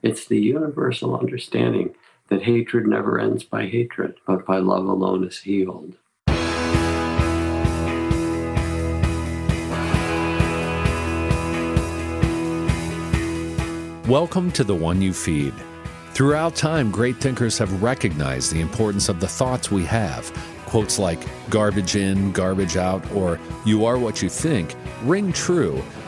It's the universal understanding that hatred never ends by hatred, but by love alone is healed. Welcome to The One You Feed. Throughout time, great thinkers have recognized the importance of the thoughts we have. Quotes like garbage in, garbage out, or you are what you think ring true.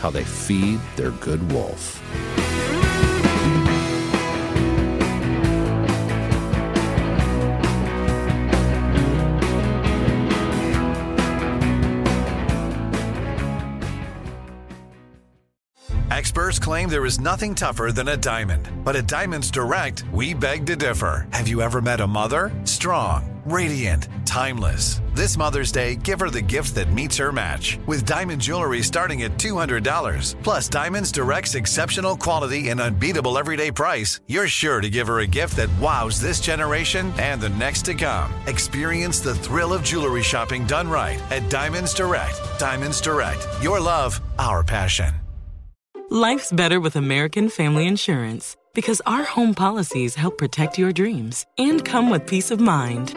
how they feed their good wolf. Experts claim there is nothing tougher than a diamond. But at Diamonds Direct, we beg to differ. Have you ever met a mother? Strong, radiant, timeless. This Mother's Day, give her the gift that meets her match. With diamond jewelry starting at $200. Plus, Diamonds Direct's exceptional quality and unbeatable everyday price, you're sure to give her a gift that wows this generation and the next to come. Experience the thrill of jewelry shopping done right at Diamonds Direct. Diamonds Direct. Your love, our passion. Life's better with American Family Insurance because our home policies help protect your dreams and come with peace of mind.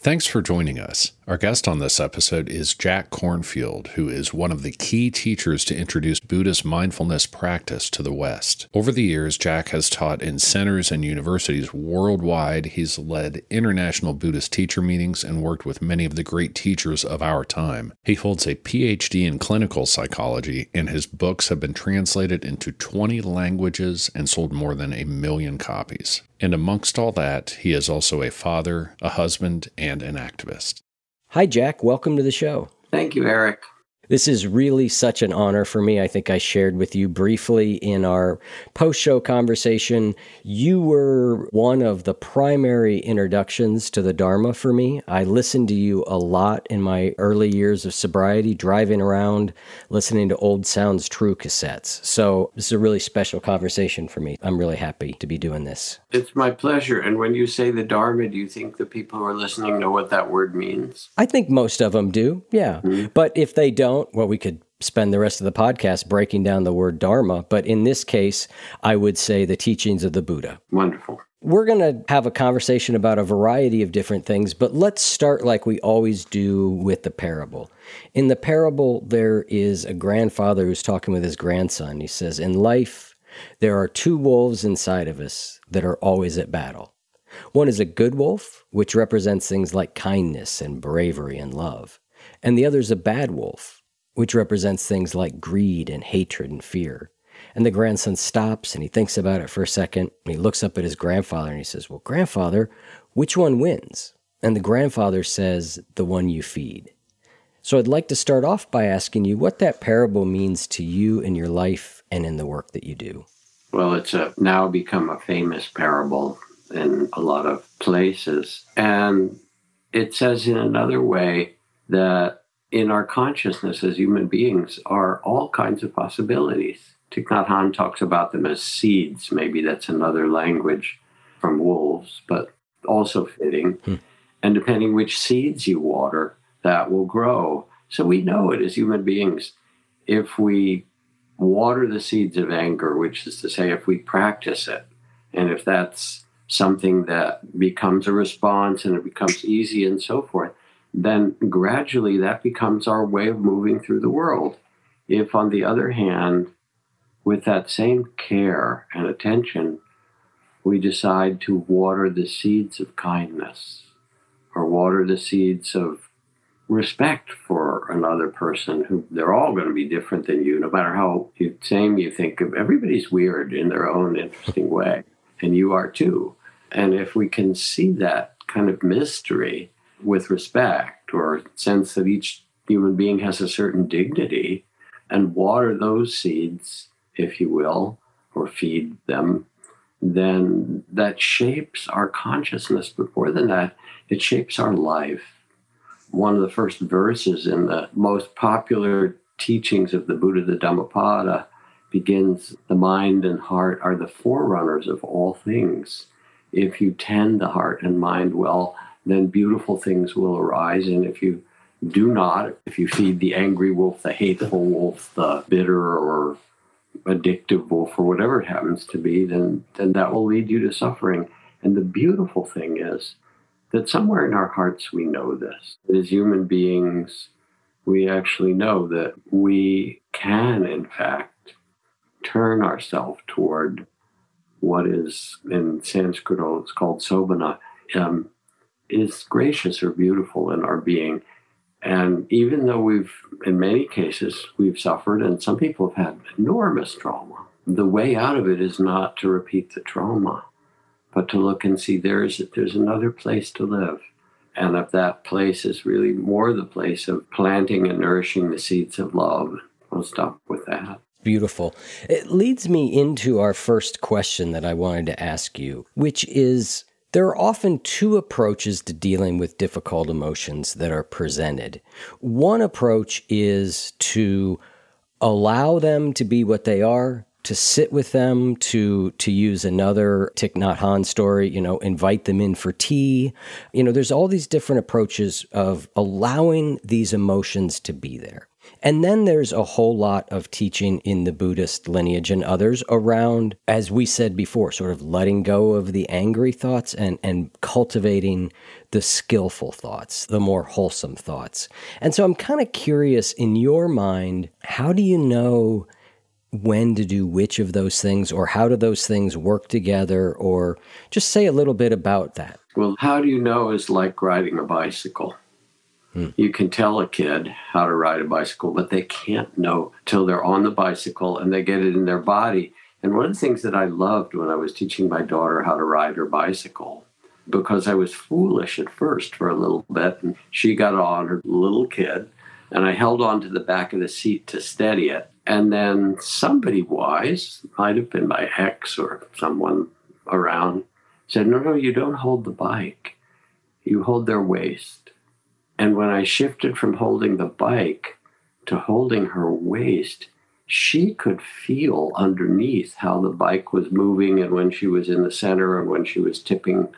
Thanks for joining us. Our guest on this episode is Jack Kornfield, who is one of the key teachers to introduce Buddhist mindfulness practice to the West. Over the years, Jack has taught in centers and universities worldwide. He's led international Buddhist teacher meetings and worked with many of the great teachers of our time. He holds a PhD in clinical psychology, and his books have been translated into 20 languages and sold more than a million copies. And amongst all that, he is also a father, a husband, and an activist. Hi, Jack. Welcome to the show. Thank you, Eric. This is really such an honor for me. I think I shared with you briefly in our post show conversation. You were one of the primary introductions to the Dharma for me. I listened to you a lot in my early years of sobriety, driving around, listening to old Sounds True cassettes. So, this is a really special conversation for me. I'm really happy to be doing this. It's my pleasure. And when you say the Dharma, do you think the people who are listening know what that word means? I think most of them do, yeah. Mm-hmm. But if they don't, well, we could spend the rest of the podcast breaking down the word Dharma. But in this case, I would say the teachings of the Buddha. Wonderful. We're going to have a conversation about a variety of different things, but let's start like we always do with the parable. In the parable, there is a grandfather who's talking with his grandson. He says, In life, there are two wolves inside of us that are always at battle. One is a good wolf, which represents things like kindness and bravery and love and the other is a bad wolf, which represents things like greed and hatred and fear. And the grandson stops and he thinks about it for a second. And he looks up at his grandfather and he says, Well, grandfather, which one wins? And the grandfather says, The one you feed. So I'd like to start off by asking you what that parable means to you in your life and in the work that you do. Well, it's a, now become a famous parable in a lot of places. And it says in another way that in our consciousness as human beings are all kinds of possibilities. Thich Nhat Hanh talks about them as seeds. Maybe that's another language from wolves, but also fitting. Hmm. And depending which seeds you water, that will grow. So we know it as human beings. If we water the seeds of anger, which is to say, if we practice it, and if that's something that becomes a response and it becomes easy and so forth, then gradually that becomes our way of moving through the world. If, on the other hand, with that same care and attention, we decide to water the seeds of kindness or water the seeds of respect for another person who they're all going to be different than you, no matter how you, same you think of. Everybody's weird in their own interesting way, and you are too. And if we can see that kind of mystery with respect or sense that each human being has a certain dignity and water those seeds, if you will, or feed them, then that shapes our consciousness. But more than that, it shapes our life one of the first verses in the most popular teachings of the Buddha, the Dhammapada, begins The mind and heart are the forerunners of all things. If you tend the heart and mind well, then beautiful things will arise. And if you do not, if you feed the angry wolf, the hateful wolf, the bitter or addictive wolf, or whatever it happens to be, then, then that will lead you to suffering. And the beautiful thing is, that somewhere in our hearts we know this. As human beings, we actually know that we can, in fact, turn ourselves toward what is in Sanskrit it's called sobhana, um, is gracious or beautiful in our being. And even though we've, in many cases, we've suffered, and some people have had enormous trauma, the way out of it is not to repeat the trauma but to look and see there's there's another place to live. And if that place is really more the place of planting and nourishing the seeds of love we'll stop with that. Beautiful. It leads me into our first question that i wanted to ask you which is there are often two approaches to dealing with difficult emotions that are presented. One approach is to allow them to be what they are, to sit with them, to to use another Thich Nhat Hanh story, you know, invite them in for tea. You know, there's all these different approaches of allowing these emotions to be there. And then there's a whole lot of teaching in the Buddhist lineage and others around, as we said before, sort of letting go of the angry thoughts and, and cultivating the skillful thoughts, the more wholesome thoughts. And so I'm kind of curious in your mind, how do you know when to do which of those things or how do those things work together or just say a little bit about that well how do you know is like riding a bicycle hmm. you can tell a kid how to ride a bicycle but they can't know till they're on the bicycle and they get it in their body and one of the things that i loved when i was teaching my daughter how to ride her bicycle because i was foolish at first for a little bit and she got on her little kid and i held on to the back of the seat to steady it and then somebody wise, might have been my ex or someone around, said, No, no, you don't hold the bike. You hold their waist. And when I shifted from holding the bike to holding her waist, she could feel underneath how the bike was moving and when she was in the center and when she was tipping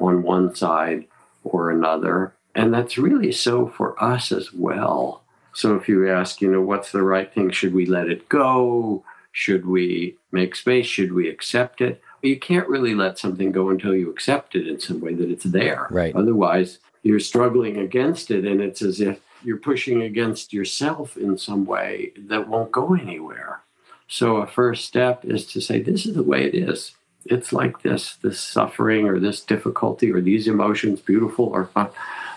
on one side or another. And that's really so for us as well. So if you ask, you know, what's the right thing? Should we let it go? Should we make space? Should we accept it? You can't really let something go until you accept it in some way that it's there. Right. Otherwise, you're struggling against it, and it's as if you're pushing against yourself in some way that won't go anywhere. So, a first step is to say, This is the way it is. It's like this, this suffering or this difficulty or these emotions, beautiful or fun.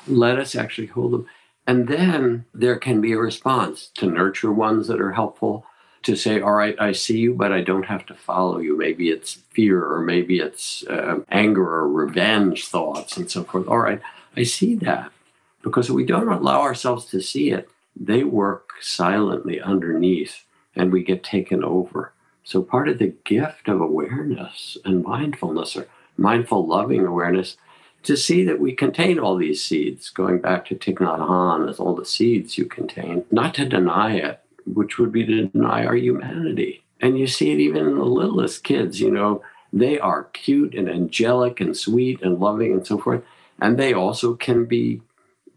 Let us actually hold them and then there can be a response to nurture ones that are helpful, to say, all right, I see you, but I don't have to follow you. Maybe it's fear, or maybe it's uh, anger or revenge thoughts and so forth. All right, I see that. Because we don't allow ourselves to see it, they work silently underneath and we get taken over. So, part of the gift of awareness and mindfulness, or mindful loving awareness, to see that we contain all these seeds, going back to Thich Nhat Hanh as all the seeds you contain, not to deny it, which would be to deny our humanity. And you see it even in the littlest kids, you know, they are cute and angelic and sweet and loving and so forth. And they also can be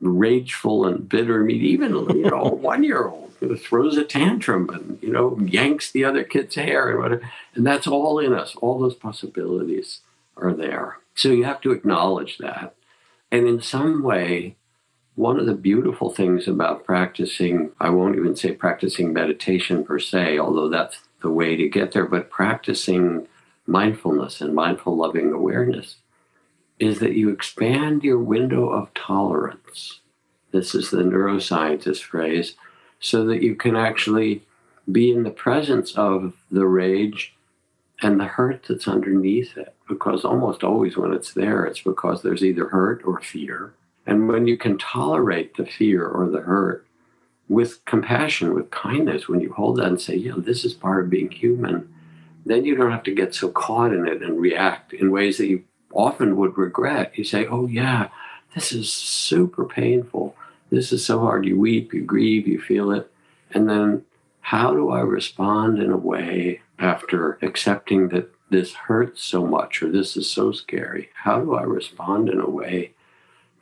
rageful and bitter. I mean, even, you know, a one year old throws a tantrum and, you know, yanks the other kid's hair and whatever. And that's all in us. All those possibilities are there. So you have to acknowledge that. And in some way, one of the beautiful things about practicing, I won't even say practicing meditation per se, although that's the way to get there, but practicing mindfulness and mindful loving awareness is that you expand your window of tolerance This is the neuroscientist phrase, so that you can actually be in the presence of the rage and the hurt that's underneath it. Because almost always when it's there, it's because there's either hurt or fear. And when you can tolerate the fear or the hurt with compassion, with kindness, when you hold that and say, yeah, this is part of being human, then you don't have to get so caught in it and react in ways that you often would regret. You say, oh, yeah, this is super painful. This is so hard. You weep, you grieve, you feel it. And then how do I respond in a way after accepting that this hurts so much or this is so scary? How do I respond in a way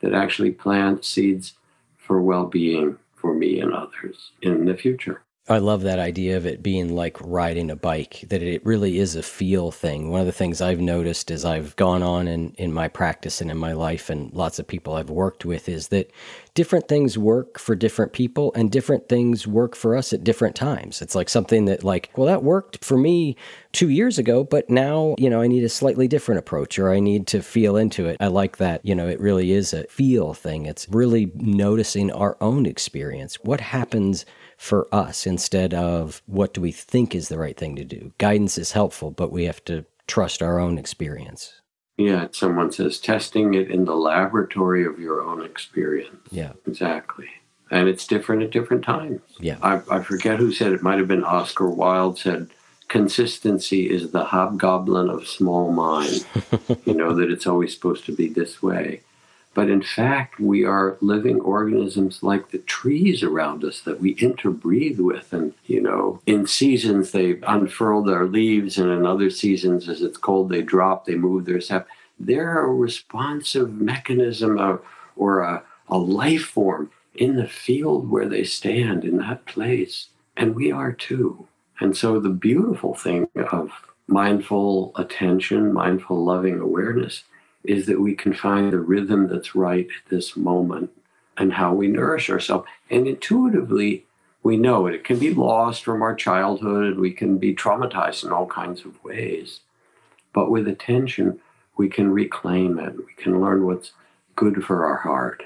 that actually plants seeds for well being for me and others in the future? I love that idea of it being like riding a bike, that it really is a feel thing. One of the things I've noticed as I've gone on in, in my practice and in my life, and lots of people I've worked with, is that different things work for different people and different things work for us at different times. It's like something that, like, well, that worked for me two years ago, but now, you know, I need a slightly different approach or I need to feel into it. I like that, you know, it really is a feel thing. It's really noticing our own experience. What happens for us instead of what do we think is the right thing to do. Guidance is helpful, but we have to trust our own experience. Yeah, someone says testing it in the laboratory of your own experience. Yeah. Exactly. And it's different at different times. Yeah. I, I forget who said it, might have been Oscar Wilde said, consistency is the hobgoblin of small mind. you know, that it's always supposed to be this way. But in fact, we are living organisms like the trees around us that we interbreathe with. And, you know, in seasons they unfurl their leaves, and in other seasons, as it's cold, they drop, they move their sap. They're a responsive mechanism of, or a, a life form in the field where they stand in that place. And we are too. And so the beautiful thing of mindful attention, mindful loving awareness is that we can find the rhythm that's right at this moment and how we nourish ourselves. And intuitively, we know it. It can be lost from our childhood. We can be traumatized in all kinds of ways. But with attention, we can reclaim it. We can learn what's good for our heart,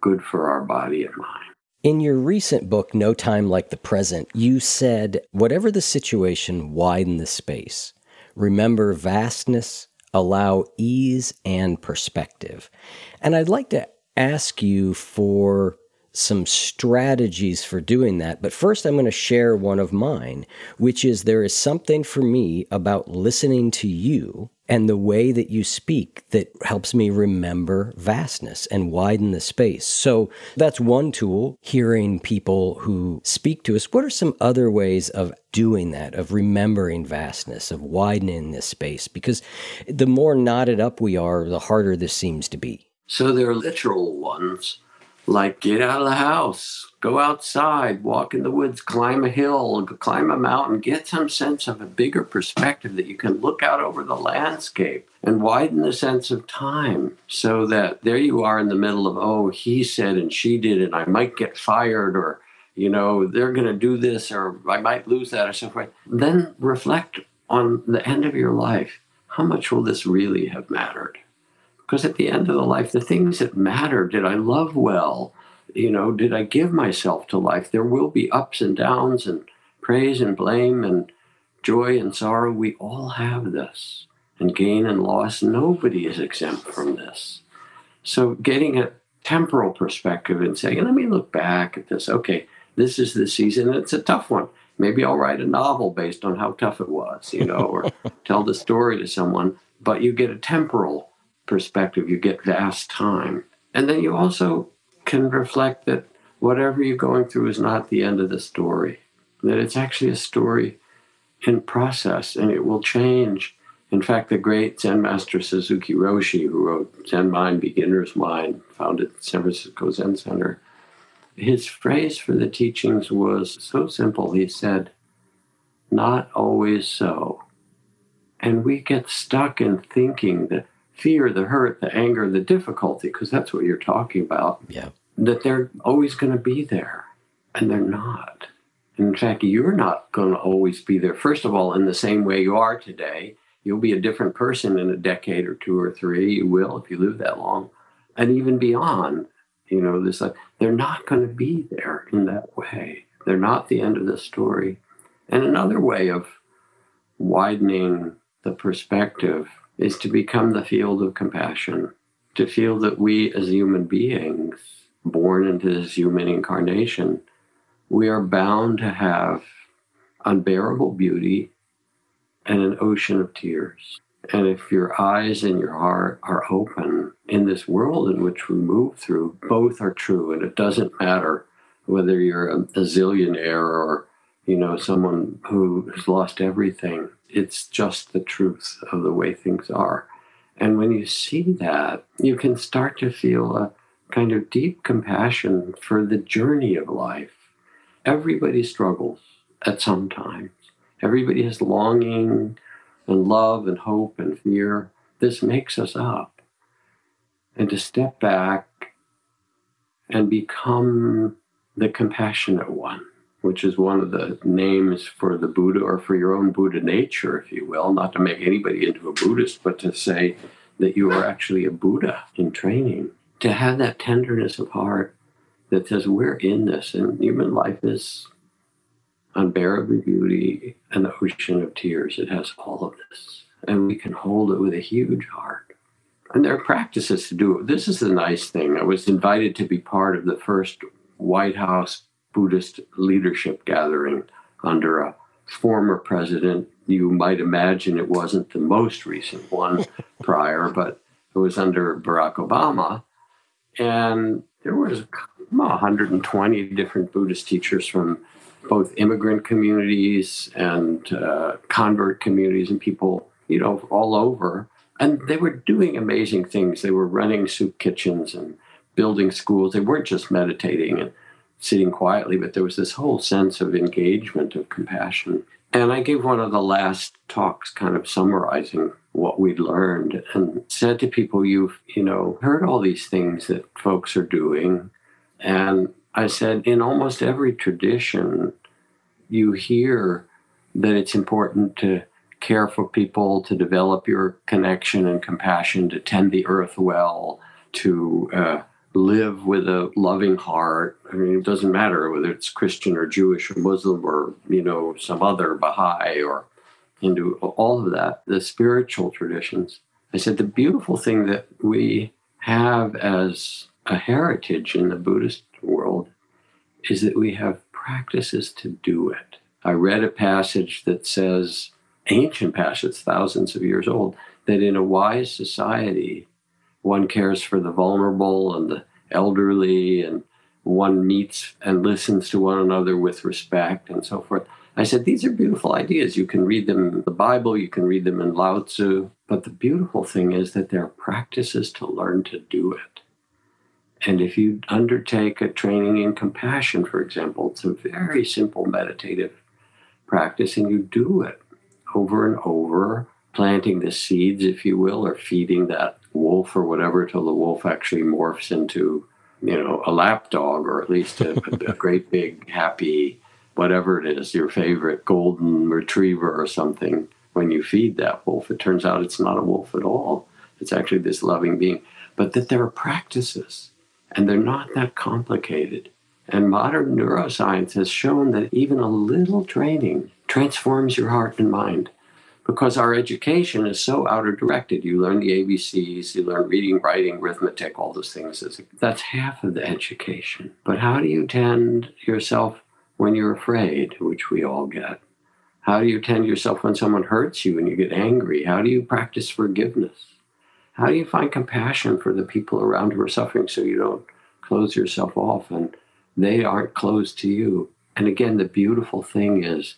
good for our body and mind. In your recent book, No Time Like the Present, you said, whatever the situation, widen the space. Remember vastness, allow ease and perspective. And I'd like to ask you for some strategies for doing that. But first, I'm going to share one of mine, which is there is something for me about listening to you and the way that you speak that helps me remember vastness and widen the space. So that's one tool, hearing people who speak to us. What are some other ways of doing that, of remembering vastness, of widening this space? Because the more knotted up we are, the harder this seems to be. So there are literal ones like get out of the house, go outside, walk in the woods, climb a hill, climb a mountain, get some sense of a bigger perspective that you can look out over the landscape and widen the sense of time so that there you are in the middle of, oh, he said and she did, and I might get fired or, you know, they're going to do this or I might lose that or so forth. Then reflect on the end of your life. How much will this really have mattered? Because at the end of the life, the things that matter did I love well? You know, did I give myself to life? There will be ups and downs and praise and blame and joy and sorrow. We all have this. And gain and loss, nobody is exempt from this. So getting a temporal perspective and saying, let me look back at this. Okay, this is the season. It's a tough one. Maybe I'll write a novel based on how tough it was, you know, or tell the story to someone. But you get a temporal perspective, you get vast time. And then you also can reflect that whatever you're going through is not the end of the story, that it's actually a story in process and it will change. In fact, the great Zen master Suzuki Roshi, who wrote Zen Mind, Beginner's Mind, founded San Francisco Zen Center, his phrase for the teachings was so simple. He said, Not always so. And we get stuck in thinking that fear, the hurt, the anger, the difficulty, because that's what you're talking about. Yeah. That they're always going to be there, and they're not. In fact, you're not going to always be there. First of all, in the same way you are today, you'll be a different person in a decade or two or three. You will if you live that long, and even beyond. You know, this like they're not going to be there in that way. They're not the end of the story. And another way of widening the perspective is to become the field of compassion, to feel that we as human beings, born into this human incarnation, we are bound to have unbearable beauty and an ocean of tears. And if your eyes and your heart are open in this world in which we move through, both are true. And it doesn't matter whether you're a, zillionaire or, you know, someone who has lost everything. It's just the truth of the way things are. And when you see that, you can start to feel a kind of deep compassion for the journey of life. Everybody struggles at some times. Everybody has longing and love and hope and fear. This makes us up. And to step back and become the compassionate one, which is one of the names for the Buddha or for your own Buddha nature, if you will, not to make anybody into a Buddhist, but to say that you are actually a Buddha in training. To have that tenderness of heart that says, we're in this, and human life is unbearably beauty, and the ocean of tears. It has all of this. And we can hold it with a huge heart. And there are practices to do it. This is the nice thing. I was invited to be part of the first White House Buddhist leadership gathering under a former president. You might imagine it wasn't the most recent one prior, but it was under Barack Obama. And there was 120 different Buddhist teachers from both immigrant communities and uh, convert communities and people, you know, all over. And they were doing amazing things. They were running soup kitchens and building schools. They weren't just meditating and sitting quietly, but there was this whole sense of engagement, of compassion. And I gave one of the last talks kind of summarizing what we'd learned and said to people, You've, you know, heard all these things that folks are doing. And I said, in almost every tradition, you hear that it's important to care for people, to develop your connection and compassion, to tend the earth well, to uh, live with a loving heart. I mean, it doesn't matter whether it's Christian or Jewish or Muslim or, you know, some other Baha'i or Hindu, all of that, the spiritual traditions. I said, the beautiful thing that we have as a heritage in the Buddhist world is that we have practices to do it. I read a passage that says, ancient passage, thousands of years old, that in a wise society, one cares for the vulnerable and the elderly, and one meets and listens to one another with respect and so forth. I said, These are beautiful ideas. You can read them in the Bible, you can read them in Lao Tzu. But the beautiful thing is that there are practices to learn to do it. And if you undertake a training in compassion, for example, it's a very simple meditative practice, and you do it over and over, planting the seeds, if you will, or feeding that wolf or whatever till the wolf actually morphs into, you know, a lapdog or at least a, a great big happy, whatever it is, your favorite golden retriever or something. When you feed that wolf, it turns out it's not a wolf at all. It's actually this loving being. But that there are practices and they're not that complicated. And modern neuroscience has shown that even a little training transforms your heart and mind because our education is so outer directed. You learn the ABCs, you learn reading, writing, arithmetic, all those things. That's half of the education. But how do you tend yourself when you're afraid, which we all get? How do you tend yourself when someone hurts you and you get angry? How do you practice forgiveness? How do you find compassion for the people around who are suffering so you don't close yourself off and they aren't closed to you? And again, the beautiful thing is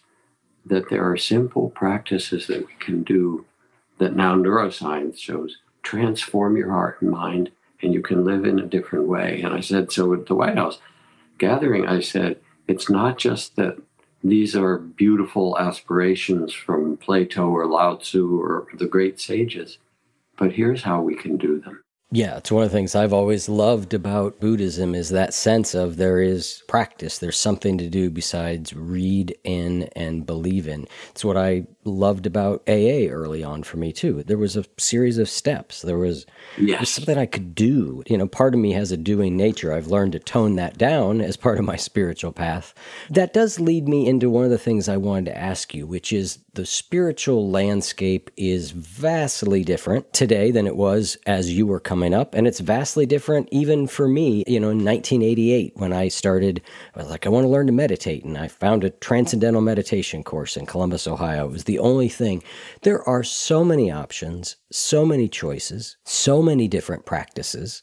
that there are simple practices that we can do that now neuroscience shows transform your heart and mind, and you can live in a different way. And I said, so at the White House gathering, I said, it's not just that these are beautiful aspirations from Plato or Lao Tzu or the great sages but here's how we can do them. Yeah, it's one of the things I've always loved about Buddhism is that sense of there is practice. There's something to do besides read in and believe in. It's what I loved about AA early on for me too. There was a series of steps. There was, yes. was something I could do. You know, part of me has a doing nature. I've learned to tone that down as part of my spiritual path. That does lead me into one of the things I wanted to ask you, which is the spiritual landscape is vastly different today than it was as you were coming up. And it's vastly different even for me, you know, in 1988 when I started, I was like, I want to learn to meditate. And I found a transcendental meditation course in Columbus, Ohio. It was the only thing. There are so many options, so many choices, so many different practices.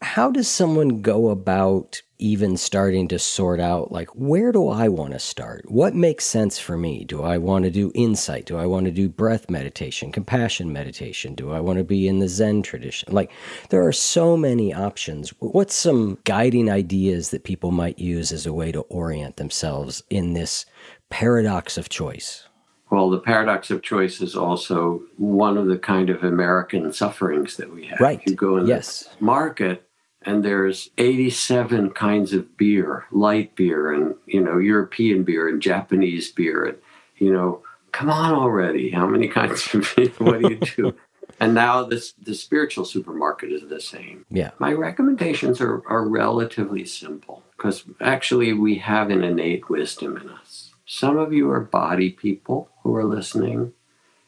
How does someone go about even starting to sort out like where do I want to start? What makes sense for me? Do I want to do insight? Do I want to do breath meditation, compassion meditation? Do I want to be in the Zen tradition? Like there are so many options. What's some guiding ideas that people might use as a way to orient themselves in this paradox of choice? Well, the paradox of choice is also one of the kind of American sufferings that we have. Right. You go in yes. the market and there's 87 kinds of beer, light beer and, you know, European beer and Japanese beer and, you know, come on already. How many kinds of beer? What do you do? and now this the spiritual supermarket is the same. Yeah. My recommendations are, are relatively simple because actually we have an innate wisdom in us. Some of you are body people who are listening,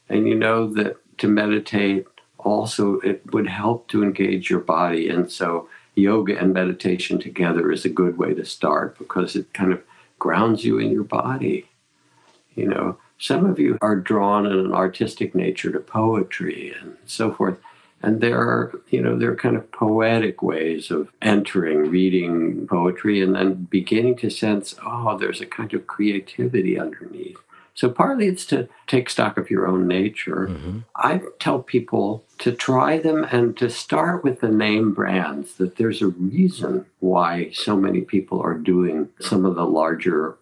and you know that to meditate also it would help to engage your body. And so yoga and meditation together is a good way to start because it kind of grounds you in your body. You know, some of you are drawn in an artistic nature to poetry and so forth. And there are, you know, there are kind of poetic ways of entering, reading poetry, and then beginning to sense, oh, there's a kind of creativity underneath. So partly it's to take stock of your own nature. Mm-hmm. I tell people to try them and to start with the name brands, that there's a reason why so many people are doing some of the larger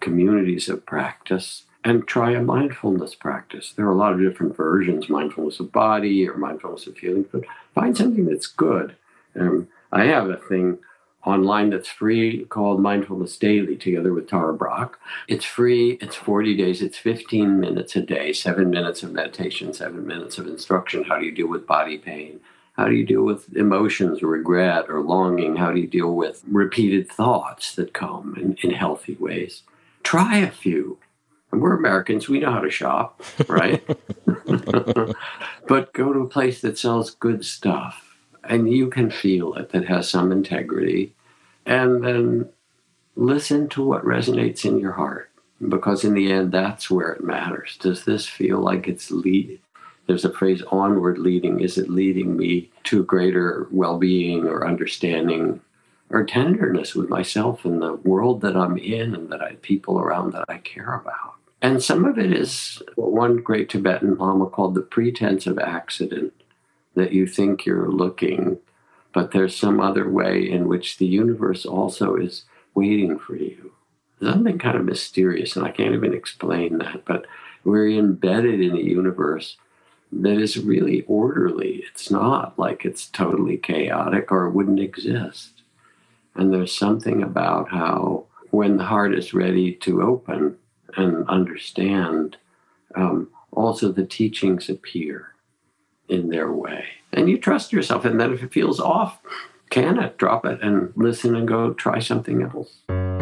communities of practice and try a mindfulness practice. There are a lot of different versions mindfulness of body or mindfulness of feeling, but find something that's good. Um, I have a thing online that's free called Mindfulness Daily together with Tara Brach. It's free, it's 40 days, it's 15 minutes a day, seven minutes of meditation, seven minutes of instruction. How do you deal with body pain? How do you deal with emotions, regret, or longing? How do you deal with repeated thoughts that come in, in healthy ways? Try a few. And we're Americans, we know how to shop, right? but go to a place that sells good stuff and you can feel it that has some integrity. And then listen to what resonates in your heart because in the end that's where it matters. Does this feel like it's lead there's a phrase onward leading. Is it leading me to greater well-being or understanding or tenderness with myself and the world that i'm in and that i people around that i care about? And some of it is what one great tibetan lama called the pretense of accident that you think you're looking, but there's some other way in which the universe also is waiting for you. Something kind of mysterious, and I can't even explain that, but we're embedded in a universe that is really orderly. It's not like it's totally chaotic or it wouldn't exist. And there's something about how, when the heart is ready to open and understand, um, also the teachings appear in their way. And you trust yourself. And then if it feels off, can it, drop it, and listen and go try something else.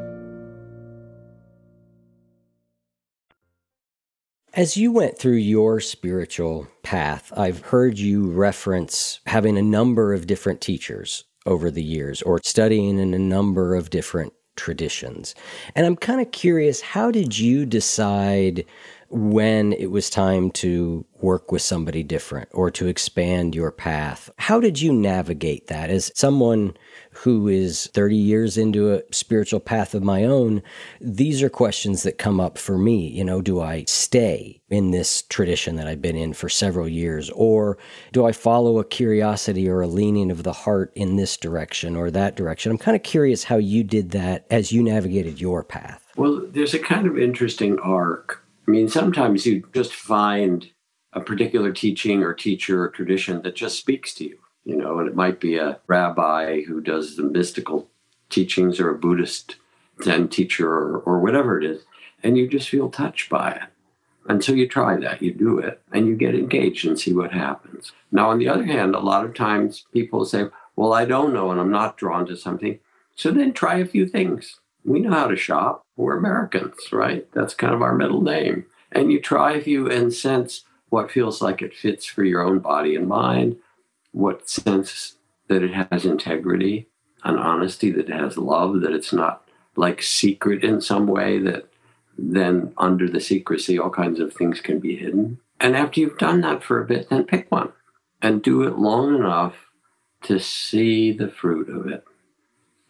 As you went through your spiritual path, I've heard you reference having a number of different teachers over the years or studying in a number of different traditions. And I'm kind of curious how did you decide when it was time to work with somebody different or to expand your path. How did you navigate that as someone who is 30 years into a spiritual path of my own? These are questions that come up for me. You know, do I stay in this tradition that I've been in for several years or do I follow a curiosity or a leaning of the heart in this direction or that direction? I'm kind of curious how you did that as you navigated your path. Well, there's a kind of interesting arc I mean, sometimes you just find a particular teaching or teacher or tradition that just speaks to you, you know, and it might be a rabbi who does the mystical teachings or a Buddhist Zen teacher or, or whatever it is, and you just feel touched by it. And so you try that, you do it, and you get engaged and see what happens. Now, on the other hand, a lot of times people say, Well, I don't know, and I'm not drawn to something. So then try a few things we know how to shop. We're Americans, right? That's kind of our middle name. And you try if you and sense what feels like it fits for your own body and mind, what sense that it has integrity and honesty, that it has love, that it's not like secret in some way, that then under the secrecy, all kinds of things can be hidden. And after you've done that for a bit, then pick one and do it long enough to see the fruit of it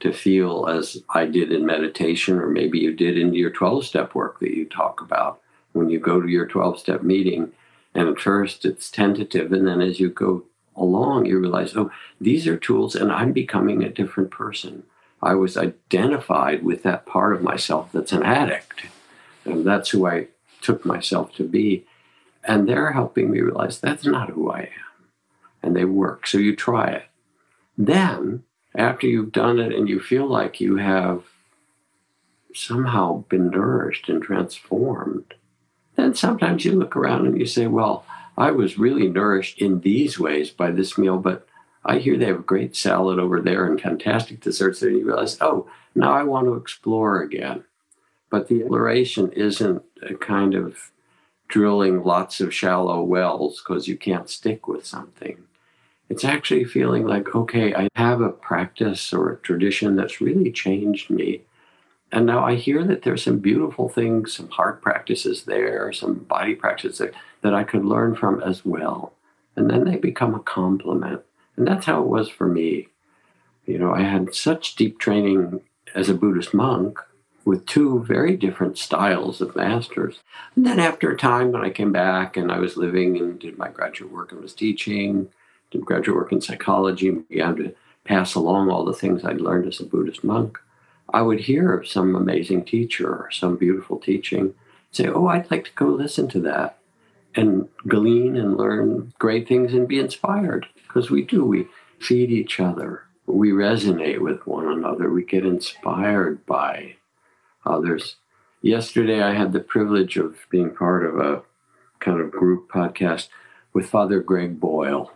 to feel as I did in meditation, or maybe you did in your 12 step work that you talk about when you go to your 12 step meeting. And at first it's tentative. And then as you go along, you realize, oh, these are tools, and I'm becoming a different person. I was identified with that part of myself that's an addict. And that's who I took myself to be. And they're helping me realize that's not who I am. And they work. So you try it. Then after you've done it and you feel like you have somehow been nourished and transformed, then sometimes you look around and you say, Well, I was really nourished in these ways by this meal, but I hear they have a great salad over there and fantastic desserts there. And you realize, oh, now I want to explore again. But the exploration isn't a kind of drilling lots of shallow wells because you can't stick with something. It's actually feeling like, okay, I have a practice or a tradition that's really changed me. And now I hear that there's some beautiful things, some heart practices there, some body practices there, that I could learn from as well. And then they become a complement. And that's how it was for me. You know, I had such deep training as a Buddhist monk with two very different styles of masters. And then after a time, when I came back and I was living and did my graduate work and was teaching, did graduate work in psychology began to pass along all the things I'd learned as a Buddhist monk, I would hear of some amazing teacher or some beautiful teaching, say, Oh, I'd like to go listen to that and glean and learn great things and be inspired. Because we do, we feed each other, we resonate with one another, we get inspired by others. Yesterday, I had the privilege of being part of a kind of group podcast with Father Greg Boyle.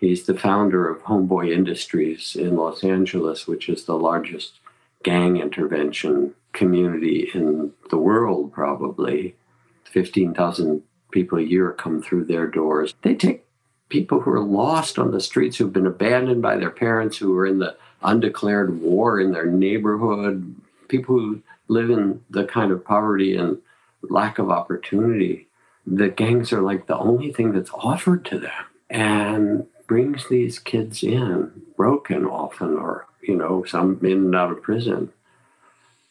He's the founder of Homeboy Industries in Los Angeles, which is the largest gang intervention community in the world, probably. 15,000 people a year come through their doors. They take people who are lost on the streets, who've been abandoned by their parents, who are in the undeclared war in their neighborhood, people who live in the kind of poverty and lack of opportunity. The gangs are like the only thing that's offered to them and brings these kids in, broken often, or, you know, some in and out of prison,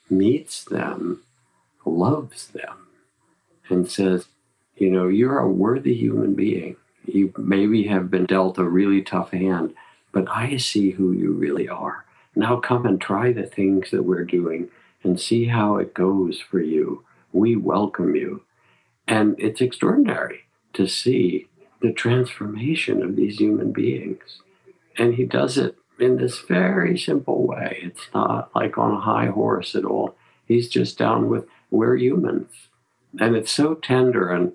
meets them, loves them, and says, you know, you're a worthy human being. You maybe have been dealt a really tough hand, but I see who you really are. Now come and try the things that we're doing and see how it goes for you. We welcome you. And it's extraordinary to see the transformation of these human beings. And he does it in this very simple way. It's not like on a high horse at all. He's just down with, we're humans. And it's so tender and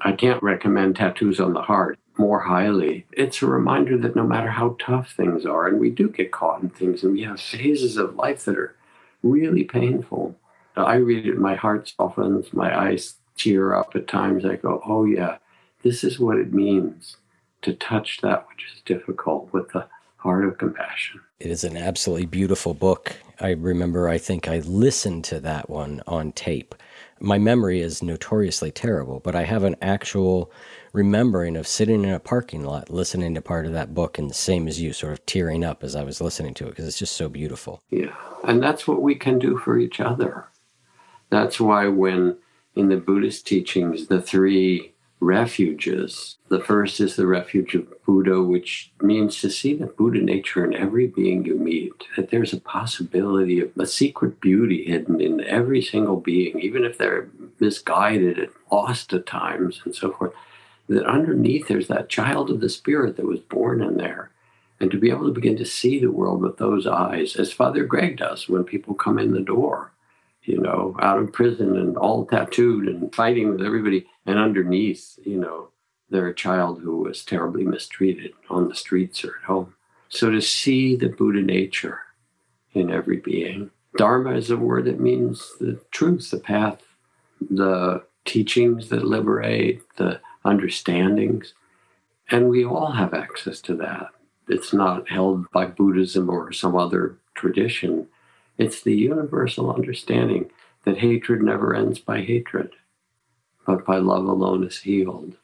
I can't recommend tattoos on the heart more highly. It's a reminder that no matter how tough things are, and we do get caught in things, and we have phases of life that are really painful. I read it, my heart softens, my eyes tear up at times. I go, oh, yeah, this is what it means to touch that which is difficult with the heart of compassion. It is an absolutely beautiful book. I remember, I think I listened to that one on tape my memory is notoriously terrible, but I have an actual remembering of sitting in a parking lot listening to part of that book and the same as you, sort of tearing up as I was listening to it because it's just so beautiful. Yeah. And that's what we can do for each other. That's why when in the Buddhist teachings, the three refuges. The first is the refuge of Buddha, which means to see the Buddha nature in every being you meet, that there's a possibility of a secret beauty hidden in every single being, even if they're misguided and lost at times and so forth. That underneath there's that child of the spirit that was born in there. And to be able to begin to see the world with those eyes, as Father Greg does when people come in the door you know, out of prison and all tattooed and fighting with everybody. And underneath, you know, they're a child who was terribly mistreated on the streets or at home. So to see the Buddha nature in every being. Dharma is a word that means the truth, the path, the teachings that liberate, the understandings. And we all have access to that. It's not held by Buddhism or some other tradition. It's the universal understanding that hatred never ends by hatred, but by love alone is healed.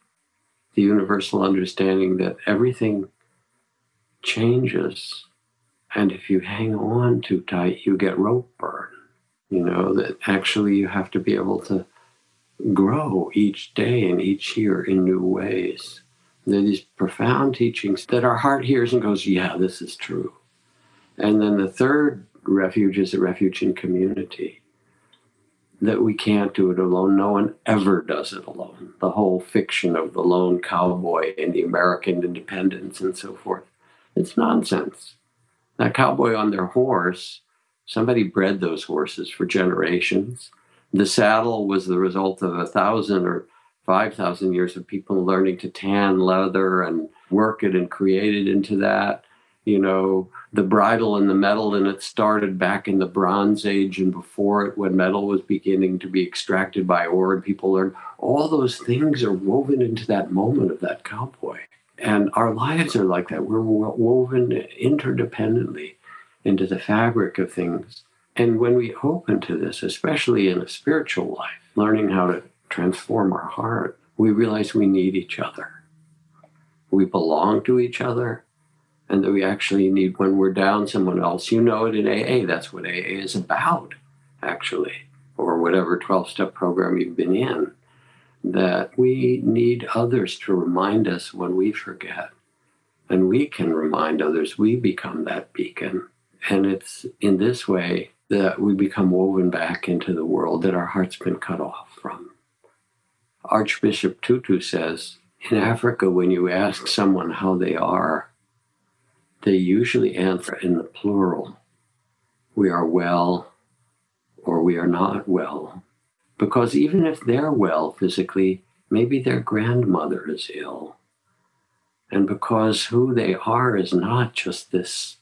The universal understanding that everything changes, and if you hang on too tight, you get rope burn. You know, that actually you have to be able to grow each day and each year in new ways. There are these profound teachings that our heart hears and goes, Yeah, this is true. And then the third refuge is a refuge in community. That we can't do it alone. No one ever does it alone. The whole fiction of the lone cowboy and the American independence and so forth. It's nonsense. That cowboy on their horse, somebody bred those horses for generations. The saddle was the result of a thousand or 5,000 years of people learning to tan leather and work it and create it into that you know, the bridle and the metal, and it started back in the Bronze Age and before it, when metal was beginning to be extracted by ore, and people learned all those things are woven into that moment of that cowboy. And our lives are like that. We're woven interdependently into the fabric of things. And when we open to this, especially in a spiritual life, learning how to transform our heart, we realize we need each other. We belong to each other and that we actually need when we're down someone else. You know it in AA. That's what AA is about, actually, or whatever 12 step program you've been in. That we need others to remind us when we forget. And we can remind others. We become that beacon. And it's in this way that we become woven back into the world that our heart's been cut off from. Archbishop Tutu says in Africa, when you ask someone how they are, they usually answer in the plural. We are well or we are not well. Because even if they're well physically, maybe their grandmother is ill. And because who they are is not just this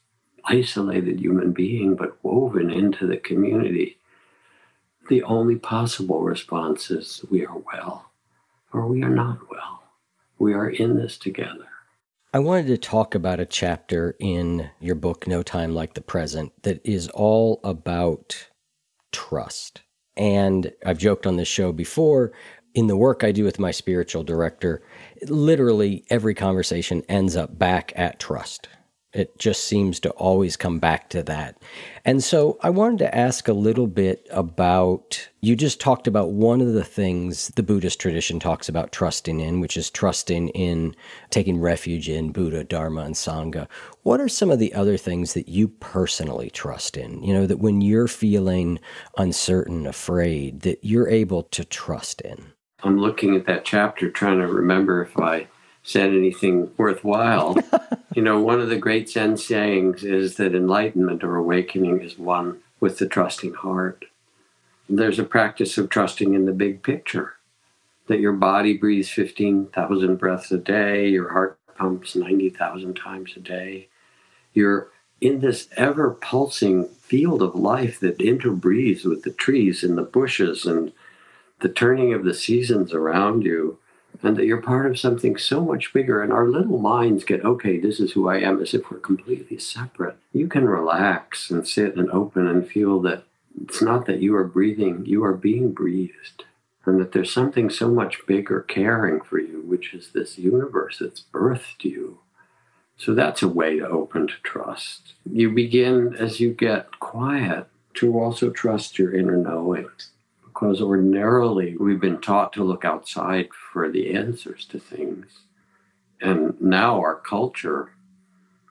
isolated human being, but woven into the community, the only possible response is we are well or we are not well. We are in this together. I wanted to talk about a chapter in your book, No Time Like the Present, that is all about trust. And I've joked on this show before in the work I do with my spiritual director, literally every conversation ends up back at trust. It just seems to always come back to that. And so I wanted to ask a little bit about you just talked about one of the things the Buddhist tradition talks about trusting in, which is trusting in taking refuge in Buddha, Dharma, and Sangha. What are some of the other things that you personally trust in? You know, that when you're feeling uncertain, afraid, that you're able to trust in? I'm looking at that chapter trying to remember if I said anything worthwhile. you know, one of the great Zen sayings is that enlightenment or awakening is one with the trusting heart. There's a practice of trusting in the big picture that your body breathes 15,000 breaths a day, your heart pumps 90,000 times a day. You're in this ever pulsing field of life that interbreathes with the trees and the bushes and the turning of the seasons around you and that you're part of something so much bigger. And our little minds get, okay, this is who I am, as if we're completely separate. You can relax and sit and open and feel that it's not that you are breathing, you are being breathed. And that there's something so much bigger caring for you, which is this universe that's birthed you. So that's a way to open to trust. You begin as you get quiet to also trust your inner knowing because ordinarily we've been taught to look outside for the answers to things. And now our culture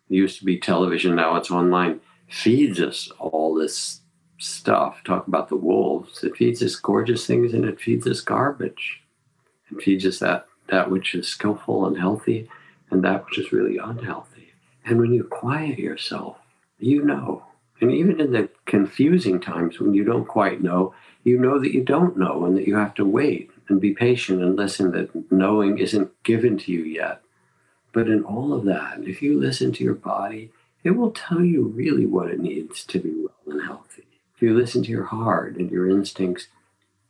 used to be television, now it's online, feeds us all this stuff. Talk about the wolves. It feeds us gorgeous things and it feeds us garbage. It feeds us that, that which is skillful and healthy and that which is really unhealthy. And when you quiet yourself, you know. And even in the confusing times when you don't quite know, you know that you don't know and that you have to wait and be patient and listen that knowing isn't given to you yet. But in all of that, if you listen to your body, it will tell you really what it needs to be well and healthy. If you listen to your heart and your instincts,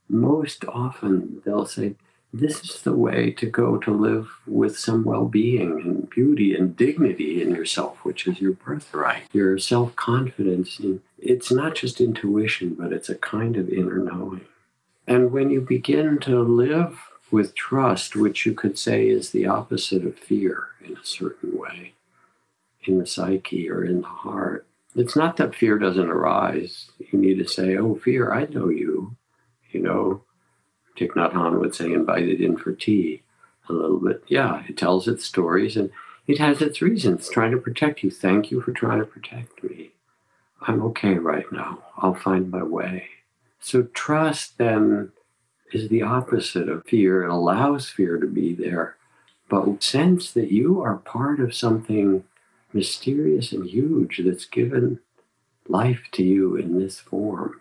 most often they'll say, this is the way to go to live with some well being and beauty and dignity in yourself, which is your birthright, your self confidence. It's not just intuition, but it's a kind of inner knowing. And when you begin to live with trust, which you could say is the opposite of fear in a certain way, in the psyche or in the heart, it's not that fear doesn't arise. You need to say, Oh, fear, I know you. You know, Thich Nhat Hanh would say, invited in for tea a little bit. Yeah, it tells its stories and it has its reasons trying to protect you. Thank you for trying to protect me. I'm okay right now. I'll find my way. So trust then is the opposite of fear. It allows fear to be there, but sense that you are part of something mysterious and huge that's given life to you in this form.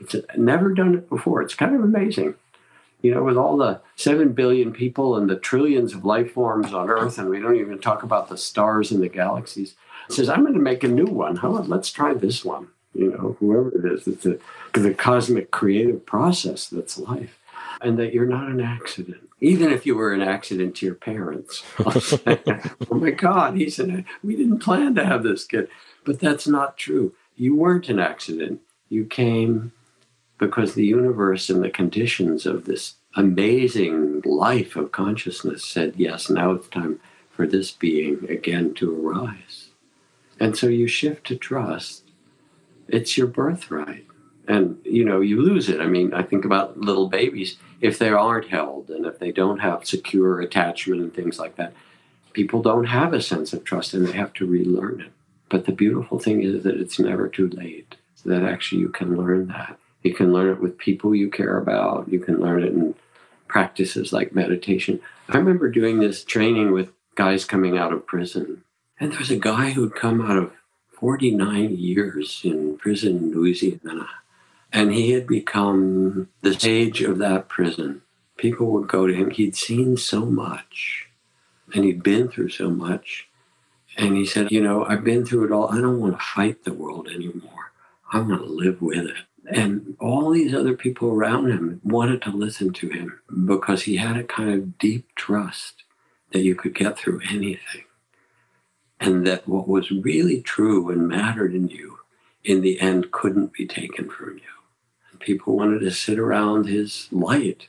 It's never done it before. It's kind of amazing you know, with all the 7 billion people and the trillions of life forms on Earth, and we don't even talk about the stars and the galaxies, says, I'm going to make a new one. How about let's try this one? You know, whoever it is, it's a, the cosmic creative process that's life. And that you're not an accident. Even if you were an accident to your parents. oh my God, he's an, we didn't plan to have this kid. But that's not true. You weren't an accident. You came because the universe and the conditions of this amazing life of consciousness said, yes, now it's time for this being again to arise. And so you shift to trust. It's your birthright. And, you know, you lose it. I mean, I think about little babies. If they aren't held and if they don't have secure attachment and things like that, people don't have a sense of trust and they have to relearn it. But the beautiful thing is that it's never too late, that actually you can learn that. You can learn it with people you care about. You can learn it in practices like meditation. I remember doing this training with guys coming out of prison. And there was a guy who'd come out of 49 years in prison in Louisiana. And he had become the sage of that prison. People would go to him. He'd seen so much and he'd been through so much. And he said, You know, I've been through it all. I don't want to fight the world anymore. I want to live with it. And all these other people around him wanted to listen to him because he had a kind of deep trust that you could get through anything. And that what was really true and mattered in you in the end couldn't be taken from you. And people wanted to sit around his light.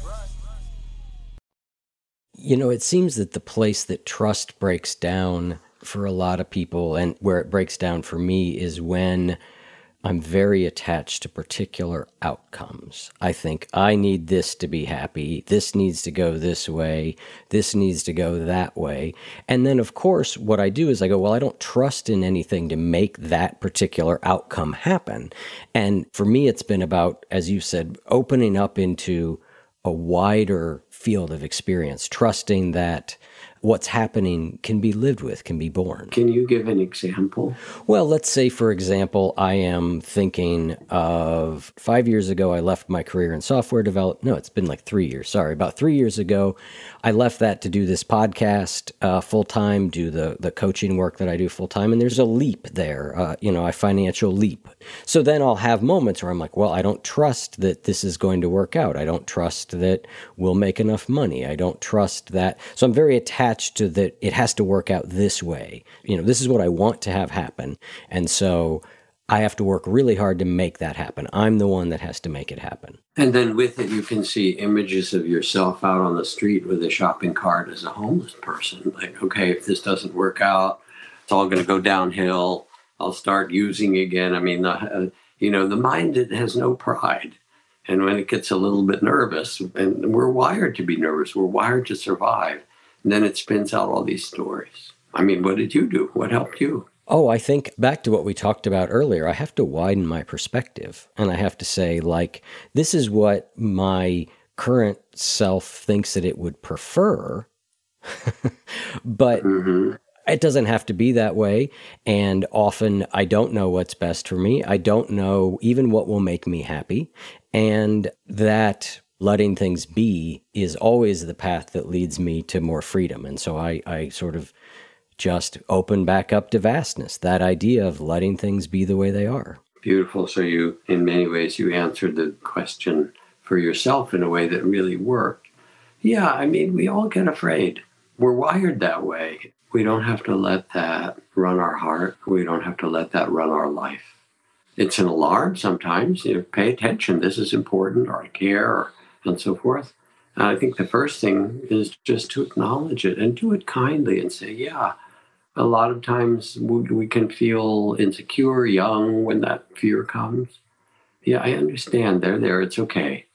You know, it seems that the place that trust breaks down for a lot of people, and where it breaks down for me, is when I'm very attached to particular outcomes. I think I need this to be happy. This needs to go this way. This needs to go that way. And then, of course, what I do is I go, well, I don't trust in anything to make that particular outcome happen. And for me, it's been about, as you said, opening up into a wider field of experience, trusting that what's happening can be lived with, can be borne. Can you give an example? Well, let's say, for example, I am thinking of five years ago, I left my career in software development. No, it's been like three years. Sorry. About three years ago, I left that to do this podcast uh, full time, do the, the coaching work that I do full time. And there's a leap there, uh, you know, a financial leap. So then I'll have moments where I'm like, well, I don't trust that this is going to work out. I don't trust that we'll make enough money. I don't trust that. So I'm very attached to that it has to work out this way. You know, this is what I want to have happen. And so I have to work really hard to make that happen. I'm the one that has to make it happen. And then with it, you can see images of yourself out on the street with a shopping cart as a homeless person. Like, okay, if this doesn't work out, it's all going to go downhill. I'll start using again. I mean, uh, you know, the mind has no pride. And when it gets a little bit nervous, and we're wired to be nervous, we're wired to survive, and then it spins out all these stories. I mean, what did you do? What helped you? Oh, I think back to what we talked about earlier, I have to widen my perspective. And I have to say, like, this is what my current self thinks that it would prefer. but Mm-hmm. it doesn't have to be that way. And often I don't know what's best for me. I don't know even what will make me happy. And that letting things be is always the path that leads me to more freedom. And so I, I sort of just open back up to vastness, that idea of letting things be the way they are. Beautiful. So you, in many ways, you answered the question for yourself in a way that really worked. Yeah, I mean, we all get afraid. We're wired that way. We don't have to let that run our heart. We don't have to let that run our life. It's an alarm sometimes. You know, pay attention. This is important, or I care, or, and so forth. And I think the first thing is just to acknowledge it and do it kindly and say, yeah, a lot of times we can feel insecure, young when that fear comes. Yeah, I understand. They're there. It's okay.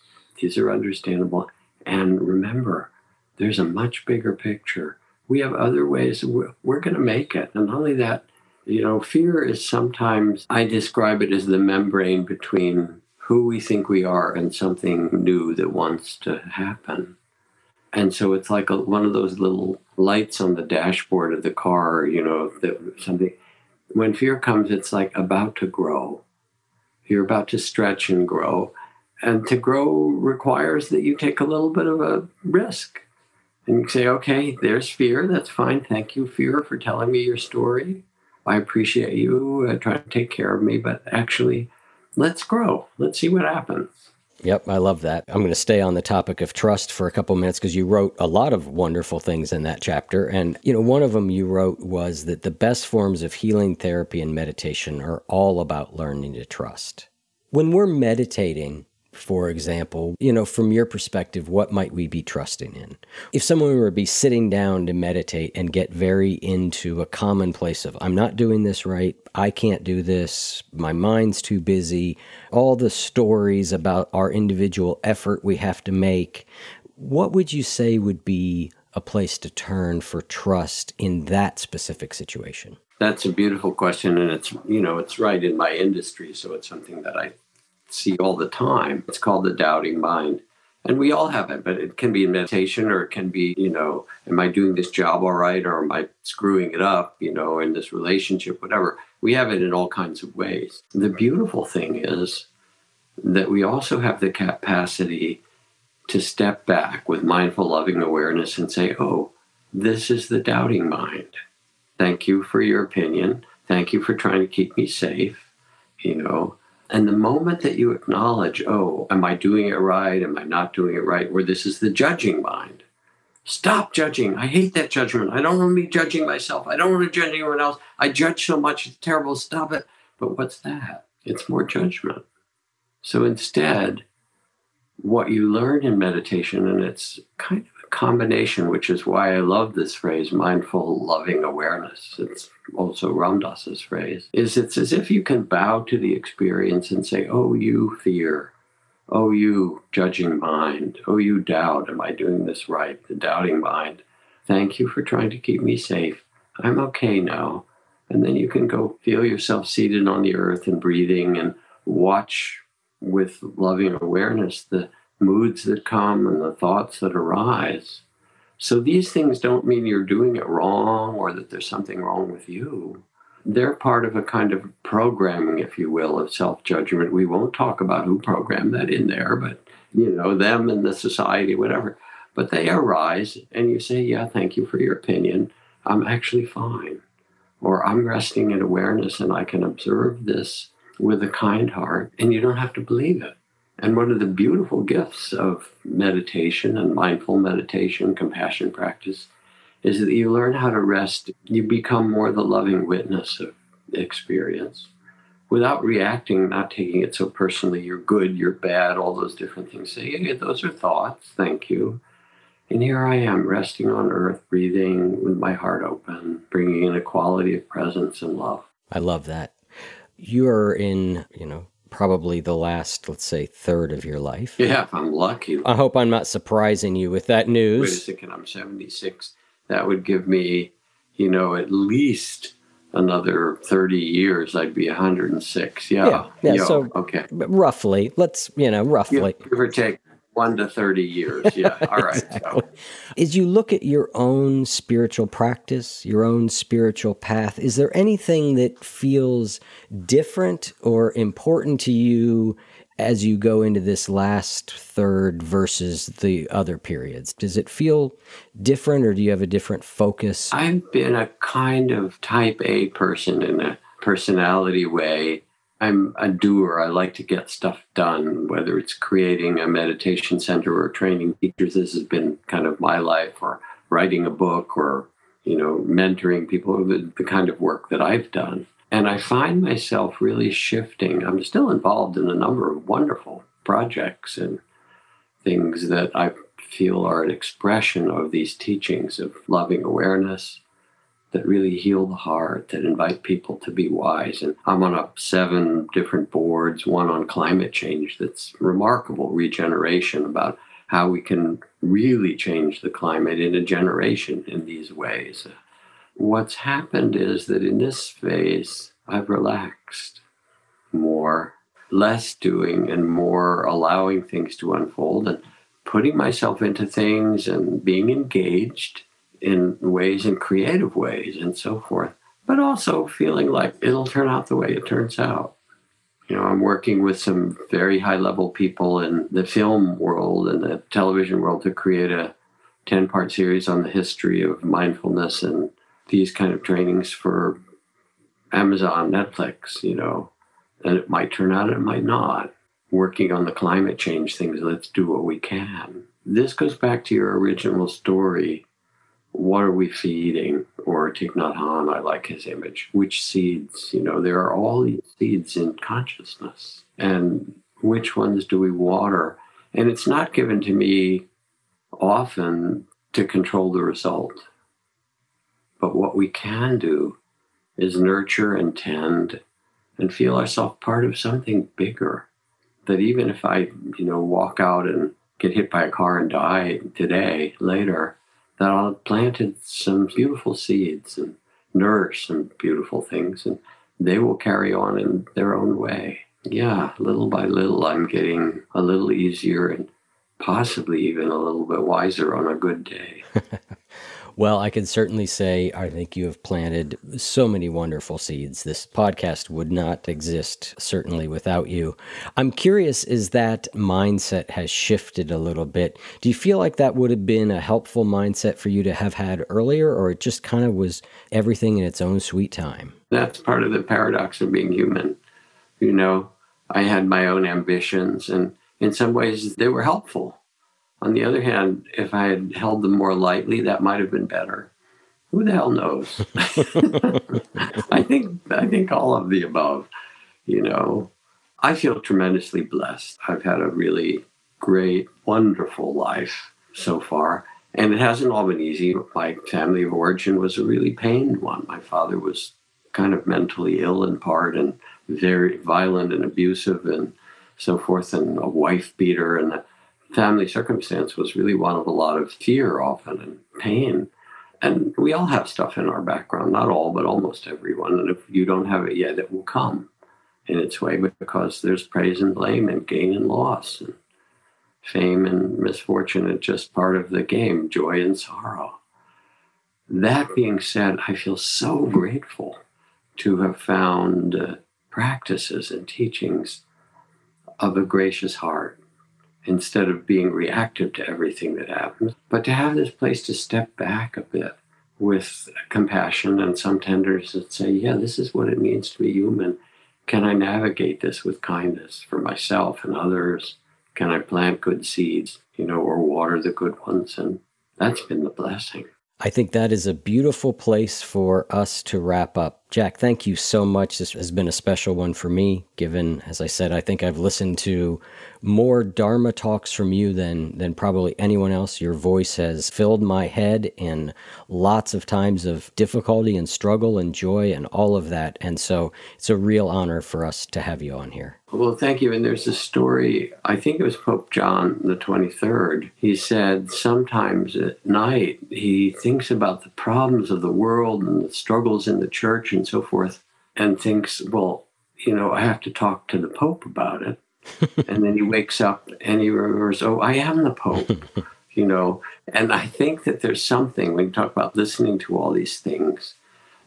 These are understandable. And remember, there's a much bigger picture. We have other ways. We're, we're going to make it. And not only that, you know, fear is sometimes, I describe it as the membrane between who we think we are and something new that wants to happen. And so it's like a, one of those little lights on the dashboard of the car, you know, that something, when fear comes, it's like about to grow. You're about to stretch and grow. And to grow requires that you take a little bit of a risk. And you say, okay, there's fear. That's fine. Thank you, fear, for telling me your story. I appreciate you uh, trying to take care of me, but actually, let's grow. Let's see what happens. Yep, I love that. I'm going to stay on the topic of trust for a couple minutes because you wrote a lot of wonderful things in that chapter. And, you know, one of them you wrote was that the best forms of healing therapy and meditation are all about learning to trust. When we're meditating, for example, you know, from your perspective, what might we be trusting in? If someone were to be sitting down to meditate and get very into a common place of, I'm not doing this right, I can't do this, my mind's too busy, all the stories about our individual effort we have to make, what would you say would be a place to turn for trust in that specific situation? That's a beautiful question, and it's you know it's right in my industry, so it's something that I see all the time. It's called the doubting mind. And we all have it, but it can be in meditation or it can be, you know, am I doing this job all right or am I screwing it up, you know, in this relationship, whatever. We have it in all kinds of ways. The beautiful thing is that we also have the capacity to step back with mindful, loving awareness and say, oh, this is the doubting mind. Thank you for your opinion. Thank you for trying to keep me safe. You know, and the moment that you acknowledge, oh, am I doing it right? Am I not doing it right? Where this is the judging mind. Stop judging. I hate that judgment. I don't want to be judging myself. I don't want to judge anyone else. I judge so much. It's terrible. Stop it. But what's that? It's more judgment. So instead, what you learn in meditation, and it's kind of combination, which is why I love this phrase, mindful, loving awareness. It's also Ram Dass's phrase, is it's as if you can bow to the experience and say, Oh, you fear. Oh, you judging mind. Oh, you doubt. Am I doing this right? The doubting mind. Thank you for trying to keep me safe. I'm okay now. And then you can go feel yourself seated on the earth and breathing and watch with loving awareness the moods that come and the thoughts that arise. So these things don't mean you're doing it wrong or that there's something wrong with you. They're part of a kind of programming, if you will, of self judgment. We won't talk about who programmed that in there, but you know, them and the society, whatever. But they arise and you say, Yeah, thank you for your opinion. I'm actually fine. Or I'm resting in awareness and I can observe this with a kind heart, and you don't have to believe it. And one of the beautiful gifts of meditation and mindful meditation, compassion practice, is that you learn how to rest. You become more the loving witness of experience without reacting, not taking it so personally. You're good, you're bad, all those different things. Say, hey, those are thoughts. Thank you. And here I am resting on earth, breathing with my heart open, bringing in a quality of presence and love. I love that. You are in, you know, probably the last, let's say, third of your life. Yeah, if I'm lucky. I hope I'm not surprising you with that news. Wait a second, I'm 76. That would give me, you know, at least another 30 years. I'd be 106. Yeah. Yeah. yeah Yo, so, okay. Roughly, let's, you know, roughly. Give or take one to 30 years. Yeah. All right. exactly. so. As you look at your own spiritual practice, your own spiritual path, is there anything that feels different or important to you as you go into this last third versus the other periods? Does it feel different or do you have a different focus? I've been a kind of type A person in a personality way I'm a doer. I like to get stuff done, whether it's creating a meditation center or training teachers. This has been kind of my life, or writing a book, or you know, mentoring people. The, the kind of work that I've done, and I find myself really shifting. I'm still involved in a number of wonderful projects and things that I feel are an expression of these teachings of loving awareness, that really heal the heart, that invite people to be wise. And I'm on a seven different boards, one on climate change that's remarkable regeneration about how we can really change the climate in a generation in these ways. What's happened is that in this phase, I've relaxed more, less doing and more allowing things to unfold and putting myself into things and being engaged in ways, in creative ways, and so forth. but also feeling like it'll turn out the way it turns out. You know, I'm working with some very high level people in the film world and the television world to create a 10 part series on the history of mindfulness and these kind of trainings for Amazon, Netflix, you know. And it might turn out, it might not. Working on the climate change things, let's do what we can. This goes back to your original story. What are we feeding? Or Thich Nhat Hanh, I like his image. Which seeds? You know, there are all these seeds in consciousness. And which ones do we water? And it's not given to me often to control the result. But what we can do is nurture and tend and feel ourselves part of something bigger. That even if I, you know, walk out and get hit by a car and die today, later, that I'll have planted some beautiful seeds and nourish some beautiful things and they will carry on in their own way. Yeah, little by little, I'm getting a little easier and possibly even a little bit wiser on a good day. well, I can certainly say I think you have planted so many wonderful seeds. This podcast would not exist, certainly, without you. I'm curious is that mindset has shifted a little bit. Do you feel like that would have been a helpful mindset for you to have had earlier, or it just kind of was everything in its own sweet time? That's part of the paradox of being human. You know, I had my own ambitions and in some ways they were helpful. On the other hand, if I had held them more lightly, that might have been better. Who the hell knows? I think I think all of the above. You know, I feel tremendously blessed. I've had a really great, wonderful life so far. And it hasn't all been easy. My family of origin was a really pained one. My father was kind of mentally ill in part and very violent and abusive and so forth, and a wife beater, and the family circumstance was really one of a lot of fear often and pain. And we all have stuff in our background, not all, but almost everyone. And if you don't have it yet, it will come in its way because there's praise and blame and gain and loss and fame and misfortune. It's just part of the game, joy and sorrow. That being said, I feel so grateful to have found uh, practices and teachings of a gracious heart instead of being reactive to everything that happens, but to have this place to step back a bit with compassion and some tenderness and say, yeah, this is what it means to be human. Can I navigate this with kindness for myself and others? Can I plant good seeds, you know, or water the good ones? And that's been the blessing. I think that is a beautiful place for us to wrap up. Jack, thank you so much. This has been a special one for me, given, as I said, I think I've listened to more Dharma talks from you than, than probably anyone else. Your voice has filled my head in lots of times of difficulty and struggle and joy and all of that. And so it's a real honor for us to have you on here. Well, thank you. And there's a story, I think it was Pope John the 23rd. He said sometimes at night he thinks about the problems of the world and the struggles in the church and so forth, and thinks, well, you know, I have to talk to the Pope about it. and then he wakes up and he remembers, oh, I am the Pope. you know, and I think that there's something when you talk about listening to all these things,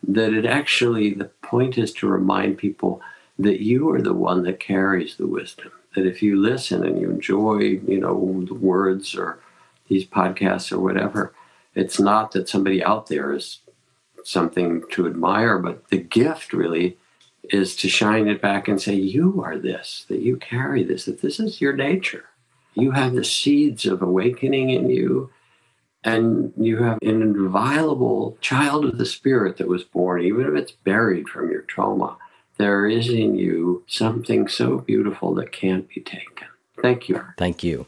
that it actually, the point is to remind people that you are the one that carries the wisdom. That if you listen and you enjoy, you know, the words or these podcasts or whatever, it's not that somebody out there is something to admire, but the gift really is to shine it back and say, You are this, that you carry this, that this is your nature. You have the seeds of awakening in you, and you have an inviolable child of the spirit that was born, even if it's buried from your trauma there is in you something so beautiful that can't be taken. Thank you. Thank you.